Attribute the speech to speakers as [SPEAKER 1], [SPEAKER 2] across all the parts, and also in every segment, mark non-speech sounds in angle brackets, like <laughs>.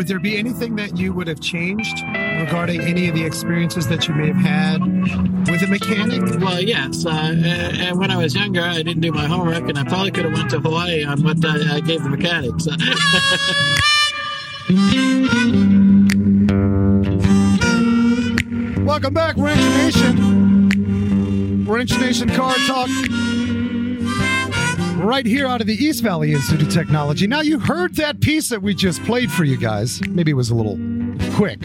[SPEAKER 1] would there be anything that you would have changed regarding any of the experiences that you may have had with a mechanic?
[SPEAKER 2] Well, yes. Uh, and when I was younger, I didn't do my homework, and I probably could have went to Hawaii on what I, I gave the mechanics. <laughs>
[SPEAKER 1] Welcome back, Wrench Nation. Wrench Nation Car Talk. Right here out of the East Valley Institute of Technology. Now, you heard that piece that we just played for you guys. Maybe it was a little quick,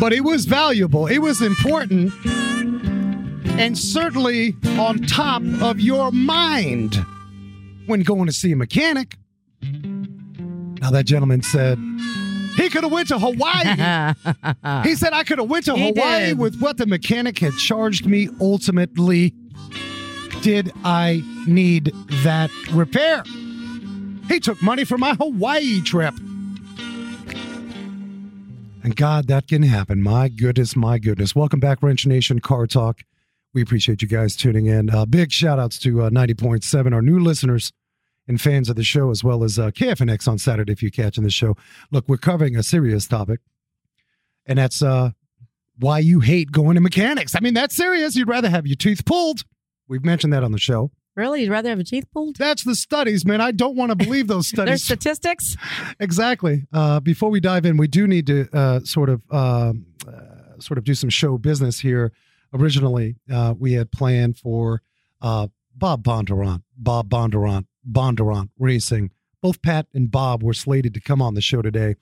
[SPEAKER 1] but it was valuable. It was important and certainly on top of your mind when going to see a mechanic. Now, that gentleman said, he could have went to Hawaii. <laughs> he said I could have went to
[SPEAKER 3] He
[SPEAKER 1] Hawaii
[SPEAKER 3] did.
[SPEAKER 1] with what the mechanic had charged me. Ultimately, did I need that repair? He took money for my Hawaii trip. And God, that can happen. My goodness, my goodness. Welcome back, Wrench Nation Car Talk. We appreciate you guys tuning in. Uh, big shout outs to uh, 90.7, our new listeners and fans of the show, as well as uh, KFNX on Saturday if you're catching the show. Look, we're covering a serious topic, and that's uh, why you hate going to mechanics. I mean, that's serious. You'd rather have your teeth pulled. We've mentioned that on the show.
[SPEAKER 3] Really? You'd rather have a teeth pulled?
[SPEAKER 1] That's the studies, man. I don't want to believe those <laughs> studies.
[SPEAKER 3] There's statistics.
[SPEAKER 1] exactly. Uh, before we dive in, we do need to uh, sort of um, uh, sort of do some show business here. Originally, uh, we had planned for uh, Bob Bondurant, Bob Bondurant, Bondurant Racing. Both Pat and Bob were slated to come on the show today.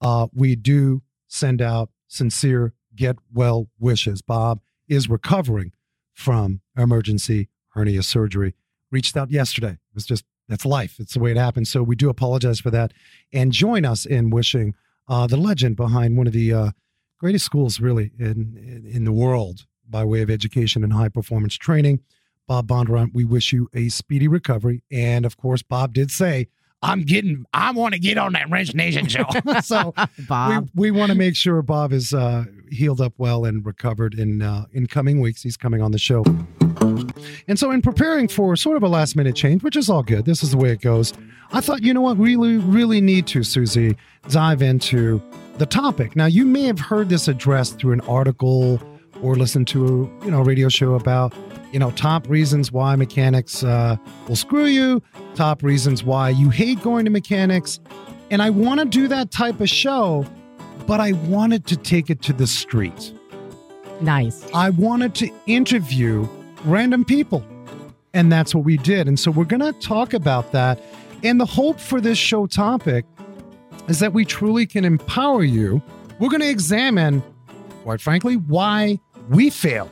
[SPEAKER 1] Uh, we do send out sincere get well wishes. Bob is recovering from emergency hernia surgery. Reached out yesterday. It was just that's life. It's the way it happens. So we do apologize for that. And join us in wishing uh, the legend behind one of the uh, greatest schools, really, in, in in the world by way of education and high performance training. Bob Bondurant, we wish you a speedy recovery. And of course, Bob did say, I'm getting, I want to get on that Wrench Nation show. <laughs> <laughs> so
[SPEAKER 3] Bob.
[SPEAKER 1] we, we want to make sure Bob is uh, healed up well and recovered in uh, in coming weeks. He's coming on the show. And so, in preparing for sort of a last minute change, which is all good, this is the way it goes. I thought, you know what, we really, really need to, Susie, dive into the topic. Now, you may have heard this addressed through an article or listened to you know a radio show about you know top reasons why mechanics uh, will screw you, top reasons why you hate going to mechanics, and I want to do that type of show, but I wanted to take it to the street.
[SPEAKER 3] nice.
[SPEAKER 1] I wanted to interview random people. And that's what we did. And so we're going to talk about that. And the hope for this show topic is that we truly can empower you. We're going to examine, quite frankly, why we fail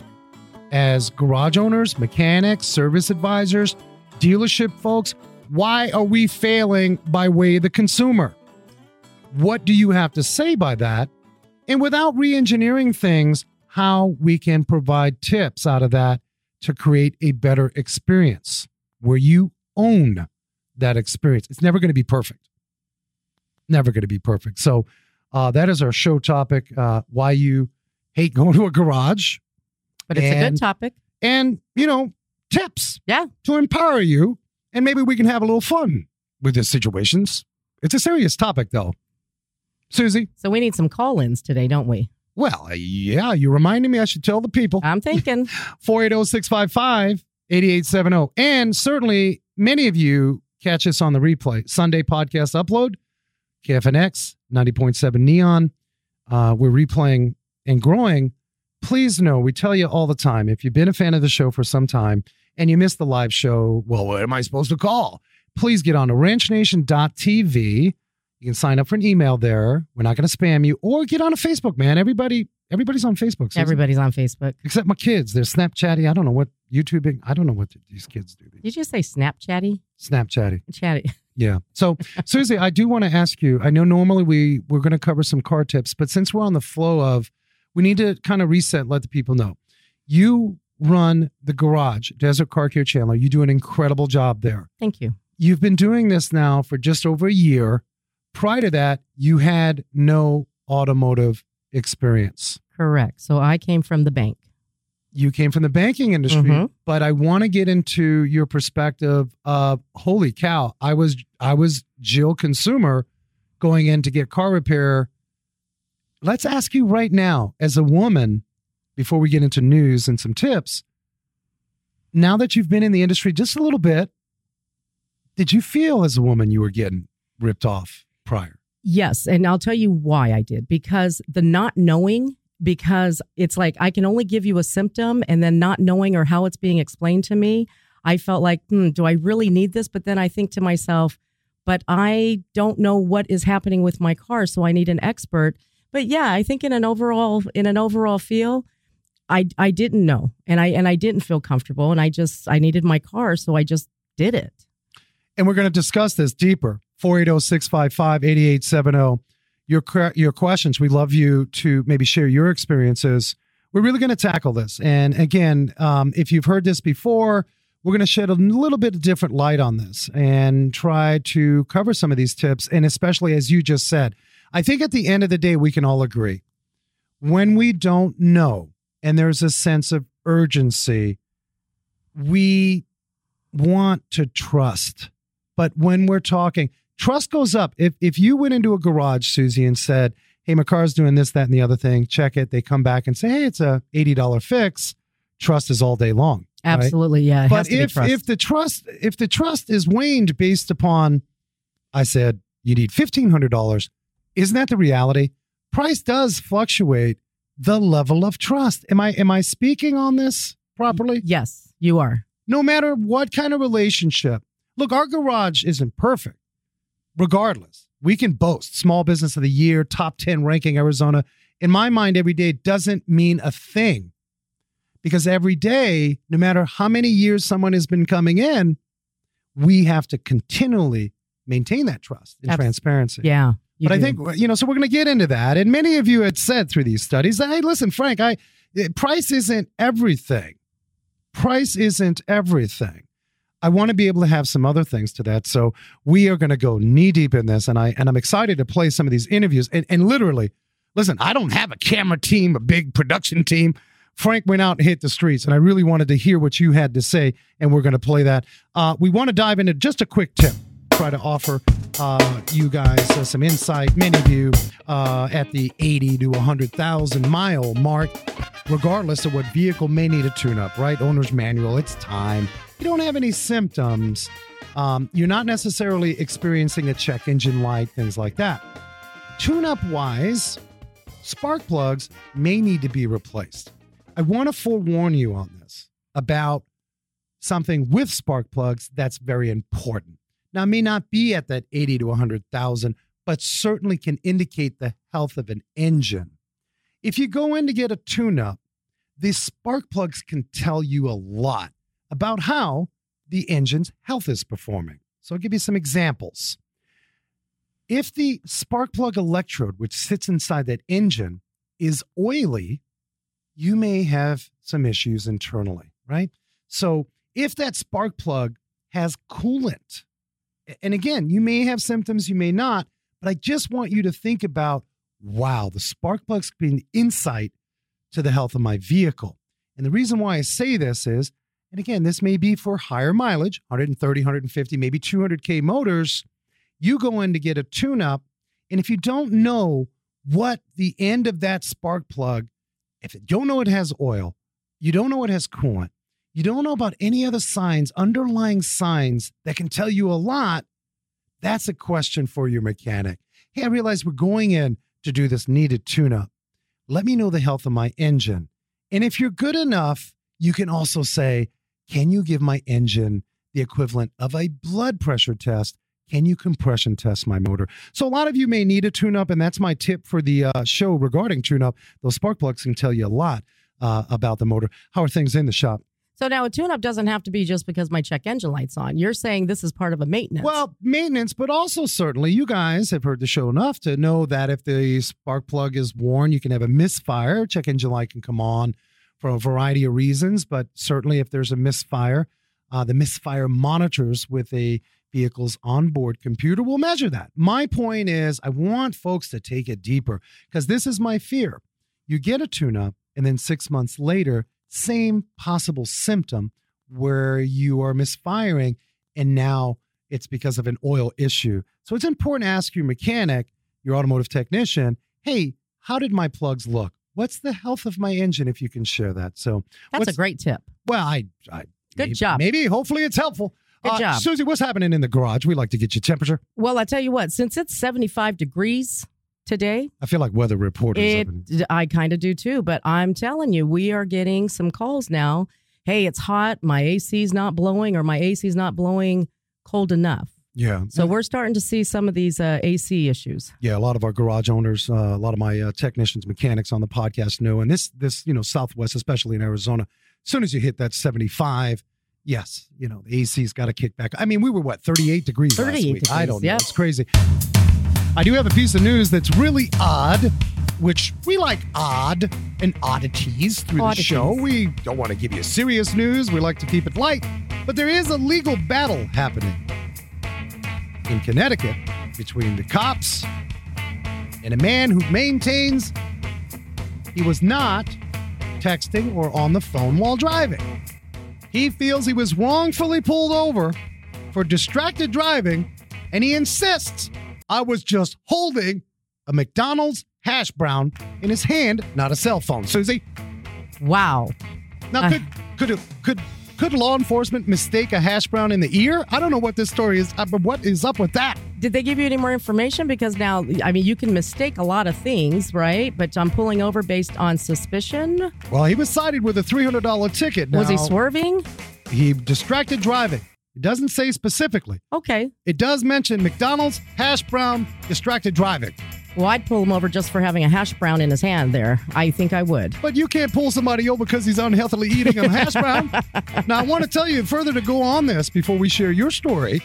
[SPEAKER 1] as garage owners, mechanics, service advisors, dealership folks. Why are we failing by way of the consumer? What do you have to say by that? And without re engineering things, how we can provide tips out of that to create a better experience where you own that experience. It's never going to be perfect. Never going to be perfect. So, uh, that is our show topic uh, why you hate going to a garage
[SPEAKER 3] But it's a good topic.
[SPEAKER 1] and, you know, tips
[SPEAKER 3] Yeah.
[SPEAKER 1] to empower you. And maybe we can have a little fun with these situations. It's a serious topic, though. Susie?
[SPEAKER 3] So we need some call ins today, don't we?
[SPEAKER 1] Well, uh, yeah, you reminded me I should tell the people.
[SPEAKER 3] I'm thinking. <laughs>
[SPEAKER 1] 480 655 8870. And certainly, many of you catch us on the replay. Sunday podcast upload, KFNX, 90.7 Neon. Uh, we're replaying and growing. Please know, we tell you all the time if you've been a fan of the show for some time and you missed the live show, well, what am I supposed to call? Please get on to wrenchnation.tv. You can sign up for an email there. We're not going to spam you or get on a Facebook, man. Everybody, everybody's on Facebook.
[SPEAKER 3] Everybody's on Facebook.
[SPEAKER 1] Except my kids. They're Snapchatty. I don't know what YouTubing. I don't know what these kids do.
[SPEAKER 3] Did you just say Snapchatty?
[SPEAKER 1] Snapchatty.
[SPEAKER 3] Chatty. <laughs>
[SPEAKER 1] Yeah. So, Susie, I do want to ask you. I know normally we we're going to cover some car tips, but since we're on the flow of, we need to kind of reset. Let the people know. You run the garage, Desert Car Care Chandler. You do an incredible job there.
[SPEAKER 3] Thank you.
[SPEAKER 1] You've been doing this now for just over a year. Prior to that, you had no automotive experience.
[SPEAKER 3] Correct. So I came from the bank.
[SPEAKER 1] you came from the banking industry,
[SPEAKER 3] Mhm.
[SPEAKER 1] but I want to get into your perspective of holy cow, I was I was Jill consumer going in to get car repair. Let's ask you right now, as a woman, before we get into news and some tips, now that you've been in the industry just a little bit, did you feel as a woman you were getting ripped off prior?
[SPEAKER 3] Yes. And I'll tell you why I did because the not knowing, because it's like I can only give you a symptom and then not knowing or how it's being explained to me, I felt like, hmm, do I really need this? But then I think to myself, but I don't know what is happening with my car, so I need an expert. But yeah, I think in an overall in an overall feel, I I didn't know and I and I didn't feel comfortable and I just I needed my car, so I just did it.
[SPEAKER 1] And we're going to discuss this deeper. 480-655-8870. Your your questions. We love you to maybe share your experiences. We're really going to tackle this. And again, um, if you've heard this before, we're going to shed a little bit of different light on this and try to cover some of these tips. And especially as you just said, I think at the end of the day, we can all agree when we don't know and there's a sense of urgency, we want to trust. But when we're talking, trust goes up. If if you went into a garage, Susie, and said, "Hey, my car's doing this, that, and the other thing," check it. They come back and say, "Hey, it's a eighty dollar fix." Trust is all day long. right?
[SPEAKER 3] Absolutely, yeah. It has
[SPEAKER 1] But if if the trust if the trust is waned based upon, I said you need fifteen hundred dollars, isn't that the reality? Price does fluctuate the level of trust. Am I am I speaking on this properly?
[SPEAKER 3] yes, you are.
[SPEAKER 1] no matter what kind of relationship. Look, our garage isn't perfect. Regardless, we can boast small business of the year, top 10 ranking Arizona. In my mind, every day doesn't mean a thing because every day, no matter how many years someone has been coming in, we have to continually maintain that trust and
[SPEAKER 3] Abs-
[SPEAKER 1] transparency.
[SPEAKER 3] Yeah. You
[SPEAKER 1] But I think you know, so we're going to get into that. And many of you had said through these studies that, hey, listen, Frank, I eh, price isn't everything. Price isn't everything. I want to be able to have some other things to that. So we are going to go knee deep in this, and I and I'm excited to play some of these interviews. And, and literally, listen, I don't have a camera team, a big production team. Frank went out and hit the streets, and I really wanted to hear what you had to say, and we're going to play that. Uh, we want to dive into just a quick tip, try to offer uh, you guys uh, some insight. Many of you uh, at the 80 to 100,000 mile mark, regardless of what vehicle may need a tune up, right? Owner's manual, it's time. You don't have any symptoms. Um, you're not necessarily experiencing a check engine light, things like that. Tune up wise, spark plugs may need to be replaced. I want to forewarn you on this about something with spark plugs that's very important. Now, may not be at that 80 to 100,000, but certainly can indicate the health of an engine. If you go in to get a tune up, the spark plugs can tell you a lot about how the engine's health is performing. So I'll give you some examples. If the spark plug electrode, which sits inside that engine, is oily, you may have some issues internally, right? So if that spark plug has coolant, and again, you may have symptoms, you may not, but I just want you to think about wow, the spark plugs can be an insight to the health of my vehicle. And the reason why I say this is, and again, this may be for higher mileage 130, 150, maybe 200K motors. You go in to get a tune up, and if you don't know what the end of that spark plug, if you don't know it has oil, you don't know it has coolant, you don't know about any other signs, underlying signs that can tell you a lot, that's a question for your mechanic. Hey, I realize we're going in to do this needed tune up. Let me know the health of my engine. And if you're good enough, you can also say, can you give my engine the equivalent of a blood pressure test? Can you compression test my motor? So, a lot of you may need a tune up, and that's my tip for the uh, show regarding tune up. Those spark plugs can tell you a lot uh, about the motor. How are things in the shop?
[SPEAKER 3] So now a tune up doesn't have to be just because my check engine light's on. You're saying this is part of a maintenance.
[SPEAKER 1] Well, maintenance, but also certainly you guys have heard the show enough to know that if the spark plug is worn, you can have a misfire. Check engine light can come on for a variety of reasons, but certainly if there's a misfire, uh, the misfire monitors with a vehicle's onboard computer will measure that. My point is, I want folks to take it deeper because this is my fear. You get a tune up, and then six months later, same possible symptom where you are misfiring, and now it's because of an oil issue. So it's important to ask your mechanic, your automotive technician, hey, how did my plugs look? What's the health of my engine if you can share that? So
[SPEAKER 3] That's a great tip.
[SPEAKER 1] well, I, I
[SPEAKER 3] Good
[SPEAKER 1] maybe,
[SPEAKER 3] job.
[SPEAKER 1] Maybe hopefully it's helpful.
[SPEAKER 3] Good
[SPEAKER 1] Uh,
[SPEAKER 3] job.
[SPEAKER 1] Susie, what's happening in the garage? We like to get your temperature.
[SPEAKER 3] Well, I tell you what, since it's 75 degrees today,
[SPEAKER 1] I feel like weather reporters.
[SPEAKER 3] it
[SPEAKER 1] in-
[SPEAKER 3] I kind of do too, but I'm telling you, we are getting some calls now. Hey, it's hot, my AC's not blowing or my AC's not blowing cold enough.
[SPEAKER 1] yeah.
[SPEAKER 3] So we're starting to see some of these uh, AC issues.
[SPEAKER 1] Yeah, a lot of our garage owners, uh, a lot of my uh, technicians, mechanics on the podcast know, and this, this, you know, Southwest, especially in Arizona, as soon as you hit that seventy-five, yes, you know, the AC's got to kick back. I mean, we were what thirty-eight degrees last
[SPEAKER 3] 38
[SPEAKER 1] week. I don't know,
[SPEAKER 3] yep.
[SPEAKER 1] it's crazy. I do have a piece of news that's really odd, which we like odd and oddities through
[SPEAKER 3] Oddities.
[SPEAKER 1] the show. We don't want to give you serious news. We like to keep it light, but there is a legal battle happening in Connecticut between the cops and a man who maintains he was not texting or on the phone while driving. He feels he was wrongfully pulled over for distracted driving, and he insists I was just holding a McDonald's hash brown in his hand, not a cell phone. Susie,
[SPEAKER 3] Wow.
[SPEAKER 1] now
[SPEAKER 3] Uh.
[SPEAKER 1] could could could could law enforcement mistake a hash brown in the ear? I don't know what this story is, uh, but what is up with that?
[SPEAKER 3] Did they give you any more information? Because now, I mean, you can mistake a lot of things, right? But I'm pulling over based on suspicion.
[SPEAKER 1] Well, he was cited with a three hundred dollar ticket.
[SPEAKER 3] Was he swerving?
[SPEAKER 1] He distracted driving. It doesn't say specifically.
[SPEAKER 3] Okay.
[SPEAKER 1] It does mention McDonald's, hash brown, distracted driving.
[SPEAKER 3] Well, I'd pull him over just for having a hash brown in his hand there. I think I would.
[SPEAKER 1] But you can't pull somebody over because he's unhealthily eating a hash brown. <laughs> now, I want to tell you further to go on this before we share your story.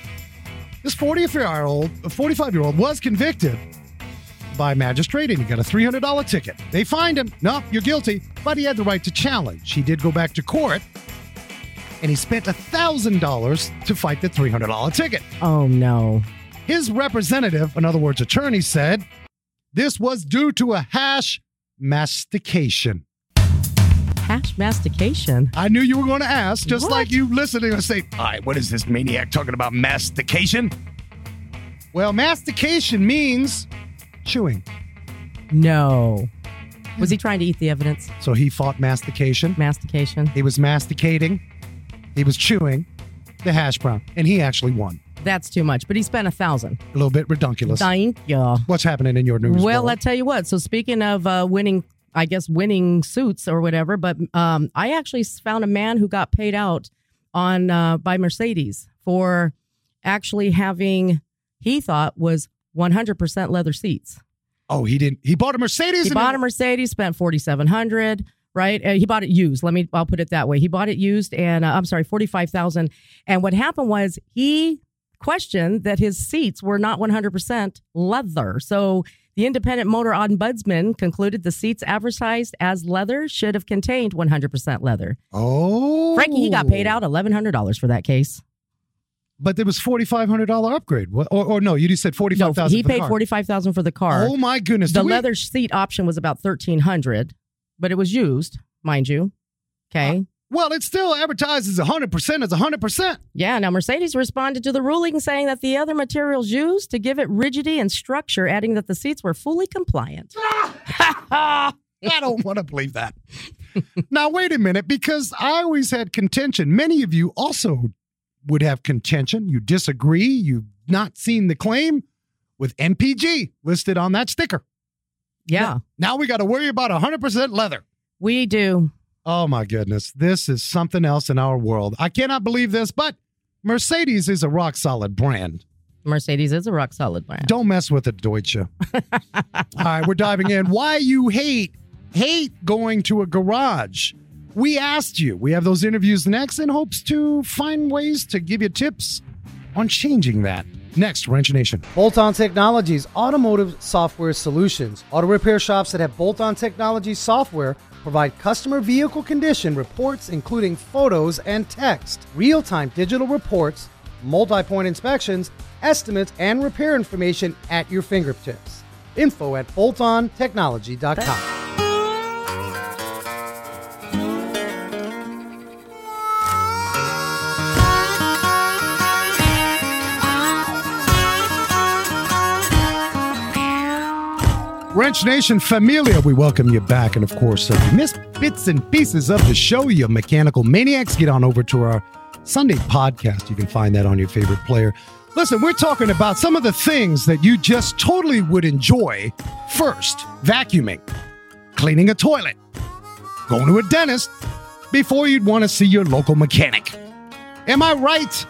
[SPEAKER 1] This 45-year-old, 45-year-old uh, was convicted by magistrate and he got a $300 ticket. They fined him. No, you're guilty, but he had the right to challenge. He did go back to court and he spent $1,000 to fight the $300 ticket.
[SPEAKER 3] Oh, no.
[SPEAKER 1] His representative, in other words, attorney, said this was due to a hash mastication.
[SPEAKER 3] Hash mastication.
[SPEAKER 1] I knew you were going to ask, just
[SPEAKER 3] What?
[SPEAKER 1] like you listening and say, All right, what is this maniac talking about mastication? Well, mastication means chewing.
[SPEAKER 3] No. Was he trying to eat the evidence?
[SPEAKER 1] So he fought mastication.
[SPEAKER 3] Mastication.
[SPEAKER 1] He was masticating. He was chewing the hash brown, and he actually won.
[SPEAKER 3] That's too much, but he spent a thousand.
[SPEAKER 1] A little bit redunculous.
[SPEAKER 3] Thank you.
[SPEAKER 1] What's happening in your news?
[SPEAKER 3] Well,
[SPEAKER 1] world?
[SPEAKER 3] I tell you what. So speaking of uh, winning, I guess winning suits or whatever, but um, I actually found a man who got paid out on uh, by Mercedes for actually having he thought was 100% leather seats.
[SPEAKER 1] oh, he didn't. He bought a Mercedes.
[SPEAKER 3] He
[SPEAKER 1] and
[SPEAKER 3] bought a Mercedes, spent 4700 right? Uh, he bought it used. Let me, I'll put it that way. He bought it used, and uh, I'm sorry, forty five thousand. And what happened was he questioned that his seats were not one hundred percent leather. So the independent motor ombudsman concluded the seats advertised as leather should have contained one hundred percent leather.
[SPEAKER 1] Oh,
[SPEAKER 3] Frankie, he got paid out eleven hundred dollars for that case.
[SPEAKER 1] But there was forty five hundred dollar upgrade. What, or, or no, you just said forty five thousand.
[SPEAKER 3] No, he paid forty five thousand for the car.
[SPEAKER 1] Oh my goodness!
[SPEAKER 3] the
[SPEAKER 1] we-
[SPEAKER 3] leather seat option was about thirteen hundred, but it was used, mind you. Okay.
[SPEAKER 1] Uh, well, it still advertises hundred percent as hundred percent.
[SPEAKER 3] Yeah, now Mercedes responded to the ruling saying that the other materials used to give it rigidity and structure, adding that the seats were fully compliant. <laughs>
[SPEAKER 1] I don't want to believe that. now, wait a minute, because I always had contention. Many of you also would have contention. You disagree. You've not seen the claim with MPG listed on that sticker.
[SPEAKER 3] Yeah,
[SPEAKER 1] Now we got to worry about 100% leather.
[SPEAKER 3] we do.
[SPEAKER 1] Oh my goodness. This is something else in our world. I cannot believe this, but Mercedes is a rock solid brand.
[SPEAKER 3] Mercedes is a rock solid brand.
[SPEAKER 1] Don't mess with it, Deutsche. <laughs> All right, we're diving in. Why you hate hate going to a garage? We asked you. We have those interviews next in hopes to find ways to give you tips on changing that. Next, Wrench Nation.
[SPEAKER 4] Bolt On Technologies Automotive Software Solutions. Auto repair shops that have Bolt On Technology software provide customer vehicle condition reports, including photos and text, real time digital reports, multi point inspections, estimates, and repair information at your fingertips. Info at boltontechnology.com.
[SPEAKER 1] Wrench Nation Familia, we welcome you back. And of course, uh, if you missed bits and pieces of the show, you mechanical maniacs, get on over to our Sunday podcast. You can find that on your favorite player. Listen, we're talking about some of the things that you just totally would enjoy. First, vacuuming, cleaning a toilet, going to a dentist before you'd want to see your local mechanic. Am I right?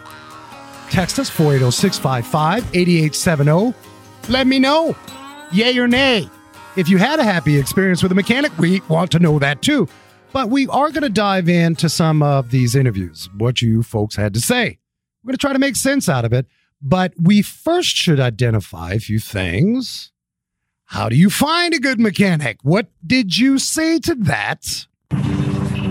[SPEAKER 1] Text us 480 655 8870. Let me know, yay or nay. If you had a happy experience with a mechanic, we want to know that too. But we are going to dive into some of these interviews, what you folks had to say. We're going to try to make sense out of it. But we first should identify a few things. How do you find a good mechanic? What did you say to that?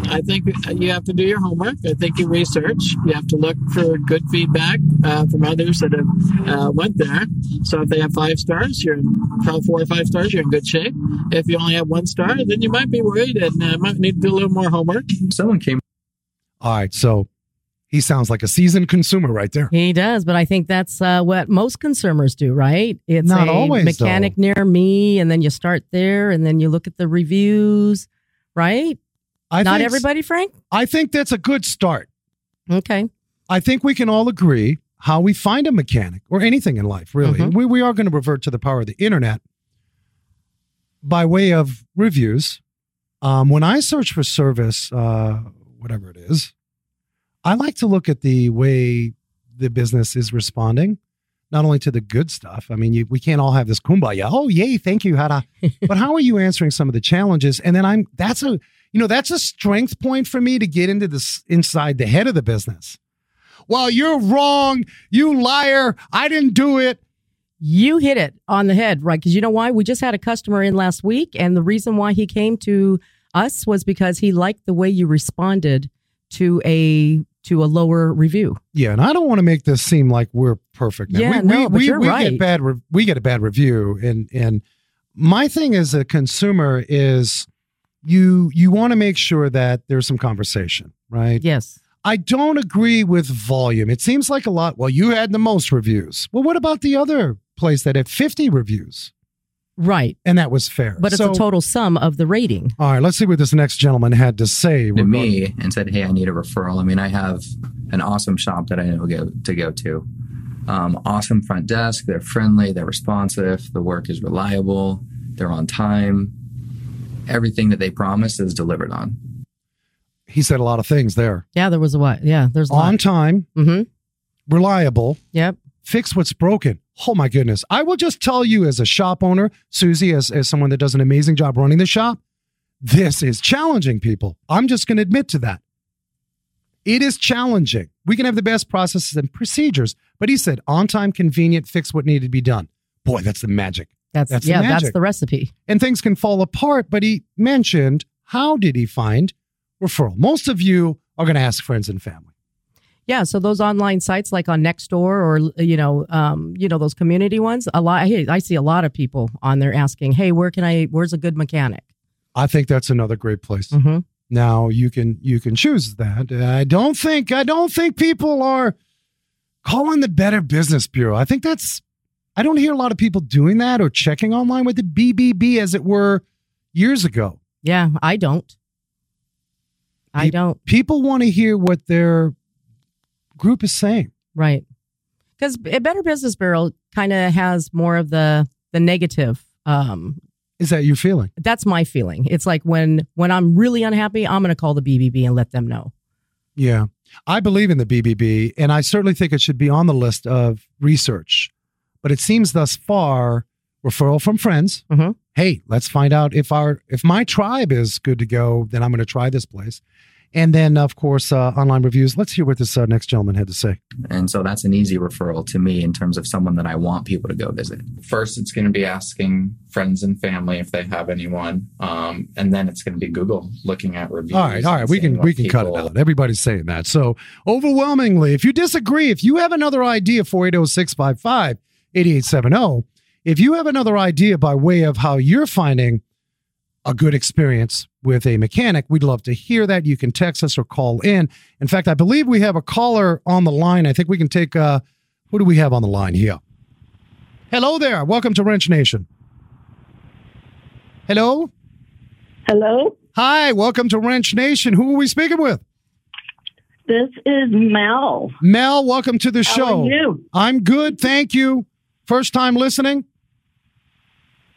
[SPEAKER 2] I think you have to do your homework. I think you research. You have to look for good feedback uh, from others that have uh, went there. So if they have five stars, you're in probably four or five stars. You're in good shape. If you only have one star, then you might be worried and uh, might need to do a little more homework.
[SPEAKER 5] Someone came.
[SPEAKER 1] All right, so he sounds like a seasoned consumer right there.
[SPEAKER 3] He does, but I think that's uh, what most consumers do, right? It's
[SPEAKER 1] Not
[SPEAKER 3] a
[SPEAKER 1] always,
[SPEAKER 3] mechanic near me, and then you start there, and then you look at the reviews, right?
[SPEAKER 1] I
[SPEAKER 3] Not
[SPEAKER 1] think-
[SPEAKER 3] everybody, Frank.
[SPEAKER 1] I think that's a good start.
[SPEAKER 3] Okay.
[SPEAKER 1] I think we can all agree how we find a mechanic or anything in life, really.
[SPEAKER 3] Mhm.
[SPEAKER 1] We, we are going to revert to the power of the internet by way of reviews. Um, when I search for service, uh, whatever it is, I like to look at the way the business is responding, not only to the good stuff. I mean, you, we can't all have this kumbaya. Oh, yay, thank you, Hada. <laughs> but how are you answering some of the challenges? And then I'm that's a you know that's a strength point for me to get into this inside the head of the business. Well, you're wrong, you liar. I didn't do it.
[SPEAKER 3] You hit it on the head, right? Because you know why? We just had a customer in last week, and the reason why he came to us was because he liked the way you responded to a to a lower review.
[SPEAKER 1] Yeah, and I don't want to make this seem like we're perfect. now.
[SPEAKER 3] Yeah,
[SPEAKER 1] we,
[SPEAKER 3] no,
[SPEAKER 1] we,
[SPEAKER 3] but
[SPEAKER 1] we,
[SPEAKER 3] you're
[SPEAKER 1] we
[SPEAKER 3] right.
[SPEAKER 1] get bad. Re- we get a bad review, and and my thing as a consumer is you you want to make sure that there's some conversation, right?
[SPEAKER 3] Yes.
[SPEAKER 1] I don't agree with volume. It seems like a lot. Well, you had the most reviews. Well, what about the other place that had 50 reviews?
[SPEAKER 3] Right.
[SPEAKER 1] And that was fair.
[SPEAKER 3] But it's
[SPEAKER 1] So-
[SPEAKER 3] a total sum of the rating.
[SPEAKER 1] All right, let's see what this next gentleman had to say.
[SPEAKER 5] to
[SPEAKER 1] We're
[SPEAKER 5] me and said, "Hey, I need a referral." I mean, I have an awesome shop that I know go, to go to. Um, awesome front desk. They're friendly. They're responsive. The work is reliable. They're on time. Everything that they promise is delivered on.
[SPEAKER 1] He said a lot of things there.
[SPEAKER 3] Yeah, there was a what? Yeah, there's a
[SPEAKER 1] On
[SPEAKER 3] lot.
[SPEAKER 1] time,
[SPEAKER 3] Mm-hmm.
[SPEAKER 1] reliable,
[SPEAKER 3] Yep.
[SPEAKER 1] fix what's broken. Oh my goodness. I will just tell you as a shop owner, Susie, as, as someone that does an amazing job running the shop, this is challenging people. I'm just going to admit to that. It is challenging. We can have the best processes and procedures, but he said on time, convenient, fix what needed to be done. Boy, that's the magic.
[SPEAKER 3] That's,
[SPEAKER 1] That's the
[SPEAKER 3] yeah, that's the recipe.
[SPEAKER 1] And things can fall apart, but he mentioned how did he find referral? Most of you are going to ask friends and family.
[SPEAKER 3] Yeah, so those online sites like on Nextdoor or you know, um, you know those community ones. A lot. Hey, I see a lot of people on there asking, "Hey, where can I? Where's a good mechanic?"
[SPEAKER 1] I think that's another great place.
[SPEAKER 3] Mm-hmm.
[SPEAKER 1] Now you can you can choose that. I don't think I don't think people are calling the Better Business Bureau. I think that's I don't hear a lot of people doing that or checking online with the BBB as it were years ago.
[SPEAKER 3] Yeah, I don't. I don't.
[SPEAKER 1] People want to hear what their group is saying.
[SPEAKER 3] Right. Because a Better Business Bureau kind of has more of the the negative. Um,
[SPEAKER 1] Is that your feeling?
[SPEAKER 3] that's my feeling. It's like when when I'm really unhappy, I'm going to call the BBB and let them know.
[SPEAKER 1] Yeah. I believe in the BBB, and I certainly think it should be on the list of research. But it seems thus far, referral from friends.
[SPEAKER 3] Mhm.
[SPEAKER 1] Hey, let's find out if our if my tribe is good to go. Then I'm going to try this place, and then of course uh, online reviews. Let's hear what this uh, next gentleman had to say.
[SPEAKER 5] And so that's an easy referral to me in terms of someone that I want people to go visit.
[SPEAKER 6] First, it's going to be asking friends and family if they have anyone, um, and then it's going to be Google looking at reviews.
[SPEAKER 1] All right, all right, we can we can cut it out. Everybody's saying that. So overwhelmingly, if you disagree, if you have another idea, 480-655-8870, if you have another idea by way of how you're finding a good experience with a mechanic, we'd love to hear that. You can text us or call in. In fact, I believe we have a caller on the line. I think we can take uh who do we have on the line here? Hello there. Welcome to Wrench Nation. Hello.
[SPEAKER 7] Hello,
[SPEAKER 1] Hi. Welcome to Wrench Nation. Who are we speaking with?
[SPEAKER 7] this is Mel.
[SPEAKER 1] Mel. Welcome to the
[SPEAKER 7] How
[SPEAKER 1] show.
[SPEAKER 7] are you?
[SPEAKER 1] I'm good. Thank you. First time listening.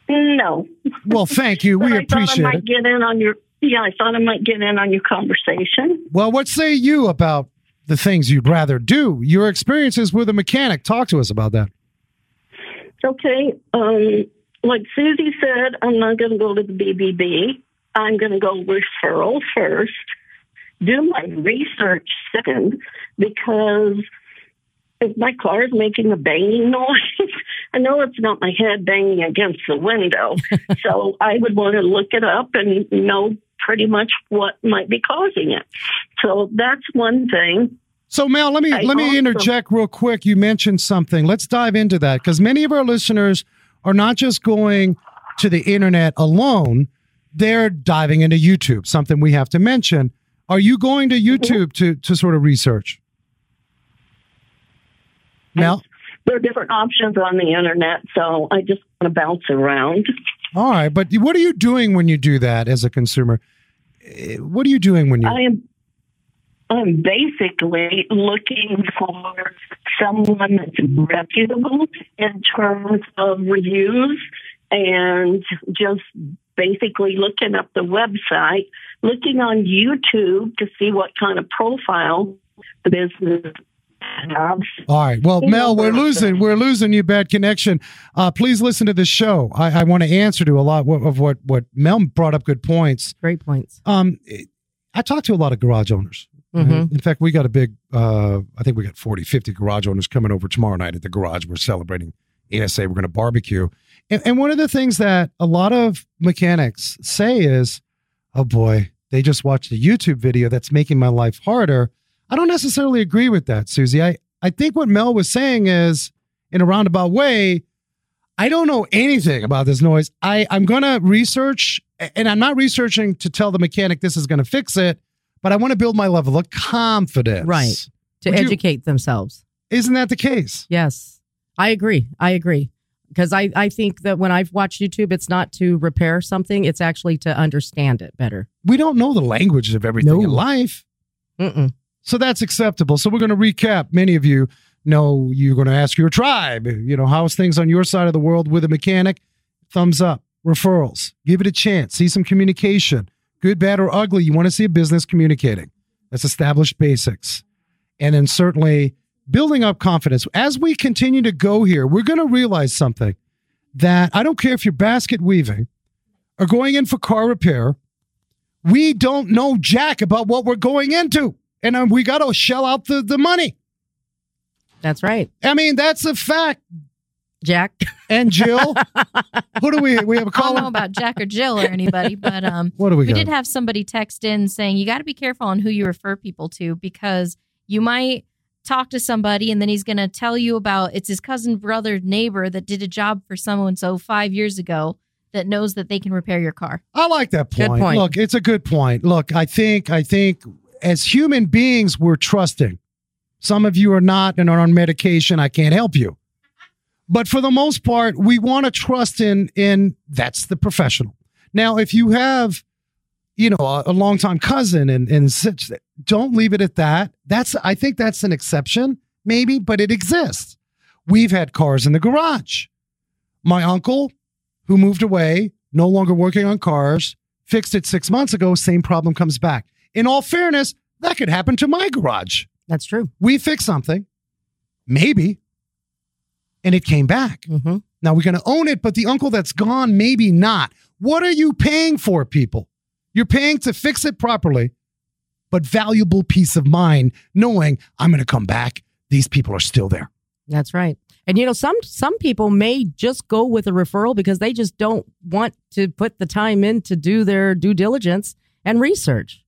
[SPEAKER 7] No,
[SPEAKER 1] Well, thank you. <laughs> We
[SPEAKER 7] I I
[SPEAKER 1] appreciate
[SPEAKER 7] might
[SPEAKER 1] it.
[SPEAKER 7] get in on your. Yeah, I thought I might get in on your conversation.
[SPEAKER 1] Well, what say you about the things you'd rather do? Your experiences with a mechanic. Talk to us about that.
[SPEAKER 7] Okay, um, like Susie said, I'm not going to go to the BBB. I'm going to go referral first, do my research second, because if my car is making a banging noise, I know it's not my head banging against the window. <laughs> so I would want to look it up and know pretty much what might be causing it. So that's one thing.
[SPEAKER 1] So, Mel, let me
[SPEAKER 7] I
[SPEAKER 1] let me interject real quick. You mentioned something. Let's dive into that because many of our listeners are not just going to the internet alone; they're diving into YouTube. Something we have to mention. Are you going to YouTube to to sort of research? Mel,
[SPEAKER 7] There are different options on the internet, so I just want to bounce around.
[SPEAKER 1] all right, but what are you doing when you do that as a consumer? Eh, What are you doing when you?
[SPEAKER 7] I am I'm basically looking for someone that's reputable in terms of reviews and just basically looking up the website, looking on YouTube to see what kind of profile the business has. <laughs>
[SPEAKER 1] All right. Well,
[SPEAKER 7] You
[SPEAKER 1] Mel,
[SPEAKER 7] know,
[SPEAKER 1] we're losing we're losing you. Bad connection. Uh, please listen to the show. I, I want to answer to a lot of what what Mel brought up. Good points.
[SPEAKER 3] Great points.
[SPEAKER 1] Um, I talk to a lot of garage owners.
[SPEAKER 3] Mhm.
[SPEAKER 1] In fact, we got a big. Uh, I think we got 40, 50 garage owners coming over tomorrow night at the garage. We're celebrating ASA. We're going to barbecue. And, and one of the things that a lot of mechanics say is, "Oh boy, they just watched a YouTube video that's making my life harder." I don't necessarily agree with that, Susie. I, I think what Mel was saying is, in a roundabout way, I don't know anything about this noise. I, I'm going to research, and I'm not researching to tell the mechanic this is going to fix it, but I want to build my level of confidence.
[SPEAKER 3] Right. To
[SPEAKER 1] Would you-
[SPEAKER 3] educate themselves.
[SPEAKER 1] Isn't that the case?
[SPEAKER 3] Yes, I agree. I agree. Because I, I think that when I've watched YouTube, it's not to repair something, it's actually to understand it better.
[SPEAKER 1] We don't know the language of everything
[SPEAKER 3] No.
[SPEAKER 1] in life.
[SPEAKER 3] Mm-mm.
[SPEAKER 1] So that's acceptable. So we're going to recap. Many of you know you're going to ask your tribe, you know, how's things on your side of the world with a mechanic? Thumbs up. Referrals. Give it a chance. See some communication. Good, bad, or ugly. You want to see a business communicating. That's established basics. And then certainly building up confidence. As we continue to go here, we're going to realize something that I don't care if you're basket weaving or going in for car repair, we don't know jack about what we're going into. And uh, we got to shell out the, the money.
[SPEAKER 3] That's right.
[SPEAKER 1] I mean, that's a fact.
[SPEAKER 3] Jack.
[SPEAKER 1] And Jill, <laughs> who do we we have a
[SPEAKER 8] I don't know about Jack or Jill or anybody, but um, <laughs>
[SPEAKER 1] What do we,
[SPEAKER 8] we
[SPEAKER 1] got?
[SPEAKER 8] did have somebody text in saying you got to be careful on who you refer people to because you might talk to somebody and then he's going to tell you about it's his cousin, brother, neighbor that did a job for someone so five years ago that knows that they can repair your car.
[SPEAKER 1] I like that
[SPEAKER 3] Good
[SPEAKER 1] point.
[SPEAKER 3] point.
[SPEAKER 1] Look, it's a good point. Look, I think I think as human beings we're trusting. Some of you are not and are on medication. I can't help you. But for the most part, we want to trust in in that's the professional. Now, if you have you know a, a longtime cousin and and such don't leave it at that. That's I think that's an exception maybe, but it exists. We've had cars in the garage. My uncle who moved away, no longer working on cars, fixed it 6 months ago, same problem comes back. In all fairness, that could happen to my garage.
[SPEAKER 3] That's true.
[SPEAKER 1] We fix something, maybe, and it came back.
[SPEAKER 3] hmm
[SPEAKER 1] Now we're going to own it, but the uncle that's gone, maybe not. What are you paying for, people? You're paying to fix it properly, but valuable peace of mind knowing I'm going to come back. These people are still there.
[SPEAKER 3] That's right. And you know, some some people may just go with a referral because they just don't want to put the time in to do their due diligence and research.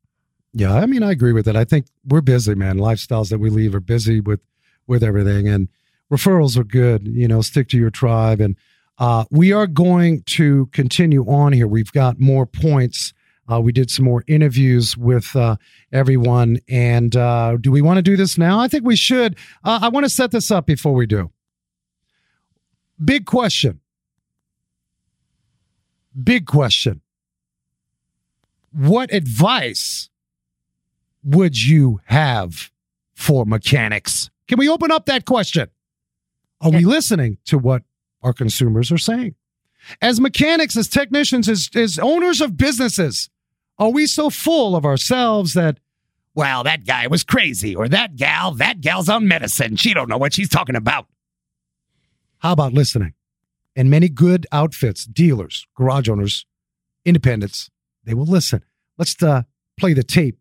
[SPEAKER 1] Yeah, I mean, I agree with it. I think we're busy, man. Lifestyles that we leave are busy with with everything, and referrals are good. You know, stick to your tribe, and uh, we are going to continue on here. We've got more points. Uh, we did some more interviews with uh, everyone, and uh, do we want to do this now? I think we should. Uh, I want to set this up before we do. Big question: big question. What advice would you have for mechanics? Can we open up that question? Are we listening to what our consumers are saying? As mechanics, as technicians, as, as owners of businesses, are we so full of ourselves that, well, that guy was crazy, or that gal, that gal's on medicine. She don't know what she's talking about. How about listening? And many good outfits, dealers, garage owners, independents, they will listen. Let's uh, play the tape.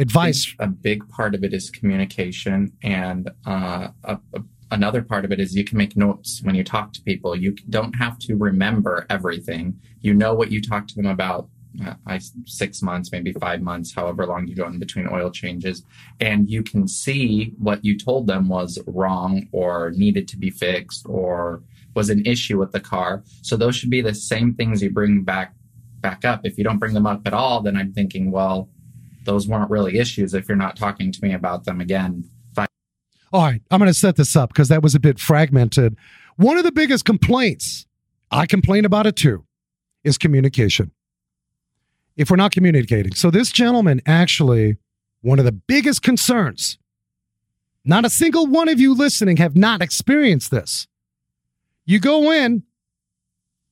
[SPEAKER 1] Advice.
[SPEAKER 6] a big part of it is communication and uh, a, a- another part of it is you can make notes when you talk to people. You don't have to remember everything. You know what you talked to them about uh, I, six months maybe five months however long you go in between oil changes and you can see what you told them was wrong or needed to be fixed or was an issue with the car. So those should be the same things you bring back back up. If you don't bring them up at all then i'm thinking well those weren't really issues if you're not talking to me about them again five
[SPEAKER 1] All right, I'm going to set this up because that was a bit fragmented. One of the biggest complaints, I complain about it too, is communication. If we're not communicating. So, this gentleman actually, one of the biggest concerns, not a single one of you listening have not experienced this. You go in,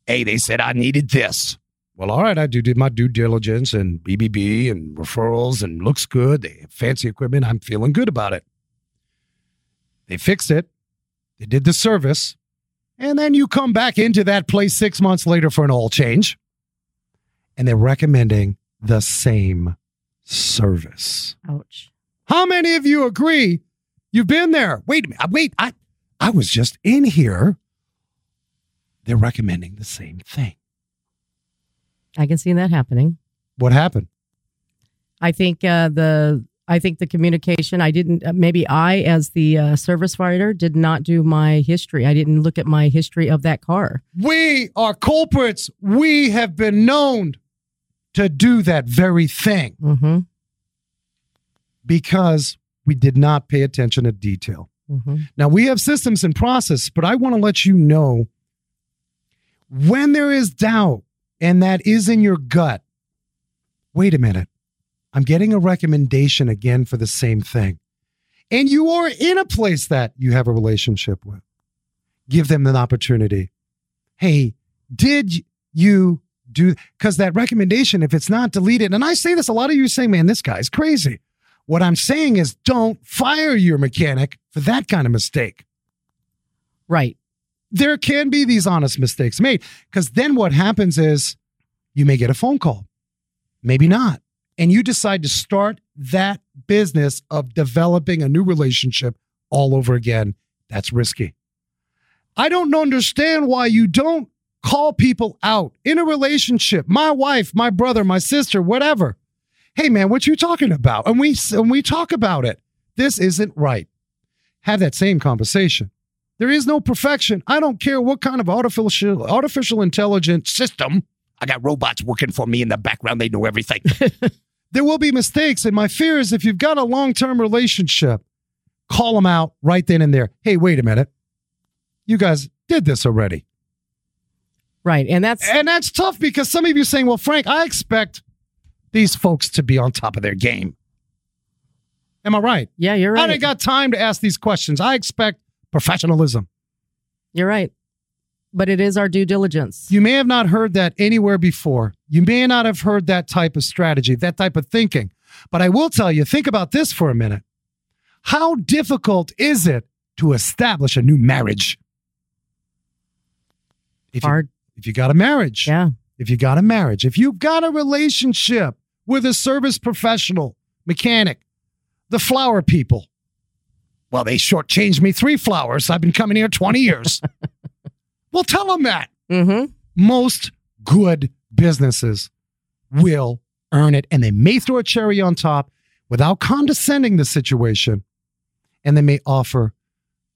[SPEAKER 1] hey, they said I needed this. Well, all right, I do did my due diligence and BBB and referrals and looks good. They have fancy equipment. I'm feeling good about it. They fixed it. They did the service. And then you come back into that place six months later for an oil change. And they're recommending the same service.
[SPEAKER 3] Ouch.
[SPEAKER 1] How many of you agree you've been there? Wait a minute. Wait, I, I was just in here. They're recommending the same thing.
[SPEAKER 3] I can see that happening.
[SPEAKER 1] What happened?
[SPEAKER 3] I think uh, the I think the communication. I didn't. Uh, maybe I, as the uh, service writer, did not do my history. I didn't look at my history of that car.
[SPEAKER 1] We are culprits. We have been known to do that very thing
[SPEAKER 3] Mm-hmm.
[SPEAKER 1] because we did not pay attention to detail.
[SPEAKER 3] Mm-hmm.
[SPEAKER 1] Now, we have systems and process, but I want to let you know when there is doubt and that is in your gut, wait a minute. I'm getting a recommendation again for the same thing. And you are in a place that you have a relationship with. Give them an opportunity. Hey, did you do? Because that recommendation, if it's not deleted, and I say this, a lot of you say, man, this guy's crazy. What I'm saying is don't fire your mechanic for that kind of mistake.
[SPEAKER 3] Right.
[SPEAKER 1] There can be these honest mistakes made because then what happens is you may get a phone call, maybe not. And you decide to start that business of developing a new relationship all over again. That's risky. I don't understand why you don't call people out in a relationship, my wife, my brother, my sister, whatever. Hey man, what you talking about? And we and we talk about it. This isn't right. Have that same conversation. There is no perfection. I don't care what kind of artificial artificial intelligence system. I got robots working for me in the background. They know everything. <laughs> there will be mistakes, and my fear is if you've got a long-term relationship, call them out right then and there. Hey, wait a minute. You guys did this already.
[SPEAKER 3] Right. And that's
[SPEAKER 1] And that's tough because some of you are saying, well, Frank, I expect these folks to be on top of their game. Am I right?
[SPEAKER 3] yeah, you're right.
[SPEAKER 1] I ain't got time to ask these questions. I expect professionalism.
[SPEAKER 3] You're right. But it is our due diligence.
[SPEAKER 1] You may have not heard that anywhere before. You may not have heard that type of strategy, that type of thinking. But I will tell you, think about this for a minute. How difficult is it to establish a new marriage? If you,
[SPEAKER 3] Hard.
[SPEAKER 1] if you got a marriage,
[SPEAKER 3] Yeah.
[SPEAKER 1] if you got a marriage, if you've got a relationship with a service professional, mechanic, the flower people. Well, they shortchanged me three flowers. I've been coming here 20 years. <laughs> well, tell them that.
[SPEAKER 3] Mm-hmm.
[SPEAKER 1] Most good businesses will earn it, and they may throw a cherry on top without condescending the situation. And they may offer,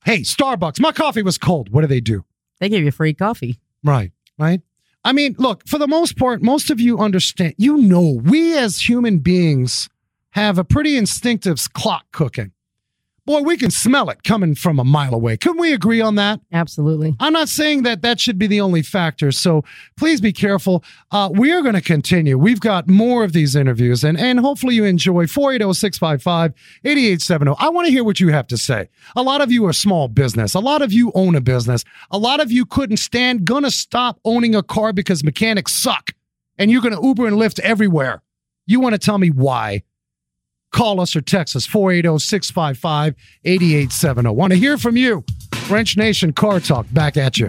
[SPEAKER 1] hey, Starbucks, my coffee was cold. What do they do?
[SPEAKER 3] They give you free coffee.
[SPEAKER 1] Right, right. I mean, look, for the most part, most of you understand, you know, we as human beings have a pretty instinctive clock cooking. Boy, we can smell it coming from a mile away. Can we agree on that?
[SPEAKER 3] Absolutely.
[SPEAKER 1] I'm not saying that that should be the only factor. So please be careful. Uh, we are going to continue. We've got more of these interviews, and, and hopefully you enjoy 480 655 8870. I want to hear what you have to say. A lot of you are small business, a lot of you own a business, a lot of you couldn't stand, going to stop owning a car because mechanics suck, and you're going to Uber and Lyft everywhere. You want to tell me why? Call us or text us 480 655 8870. Want to hear from you. Wrench Nation Car Talk back at you.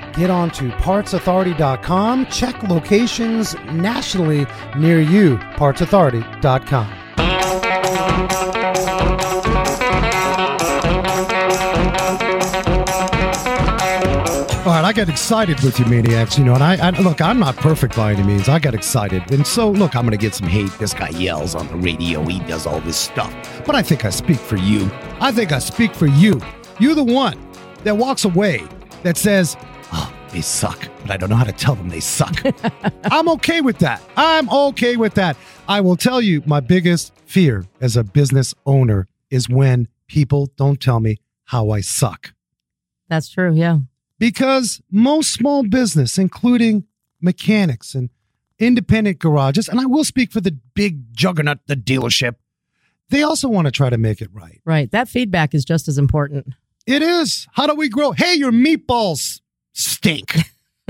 [SPEAKER 4] Get on to partsauthority.com. Check locations nationally near you. Partsauthority.com.
[SPEAKER 1] All right, I got excited with you, maniacs. You know, and I, I look, I'm not perfect by any means. I got excited, and so look, I'm going to get some hate. This guy yells on the radio. He does all this stuff, but I think I speak for you. I think I speak for you. You're the one that walks away that says, "Oh, they suck," but I don't know how to tell them they suck. <laughs> I'm okay with that. I'm okay with that. I will tell you, my biggest fear as a business owner is when people don't tell me how I suck
[SPEAKER 3] That's true. Yeah.
[SPEAKER 1] because most small business, including mechanics and independent garages, and I will speak for the big juggernaut, the dealership, they also want to try to make it right.
[SPEAKER 3] Right. That feedback is just as important.
[SPEAKER 1] It is. How do we grow? Hey, your meatballs stink.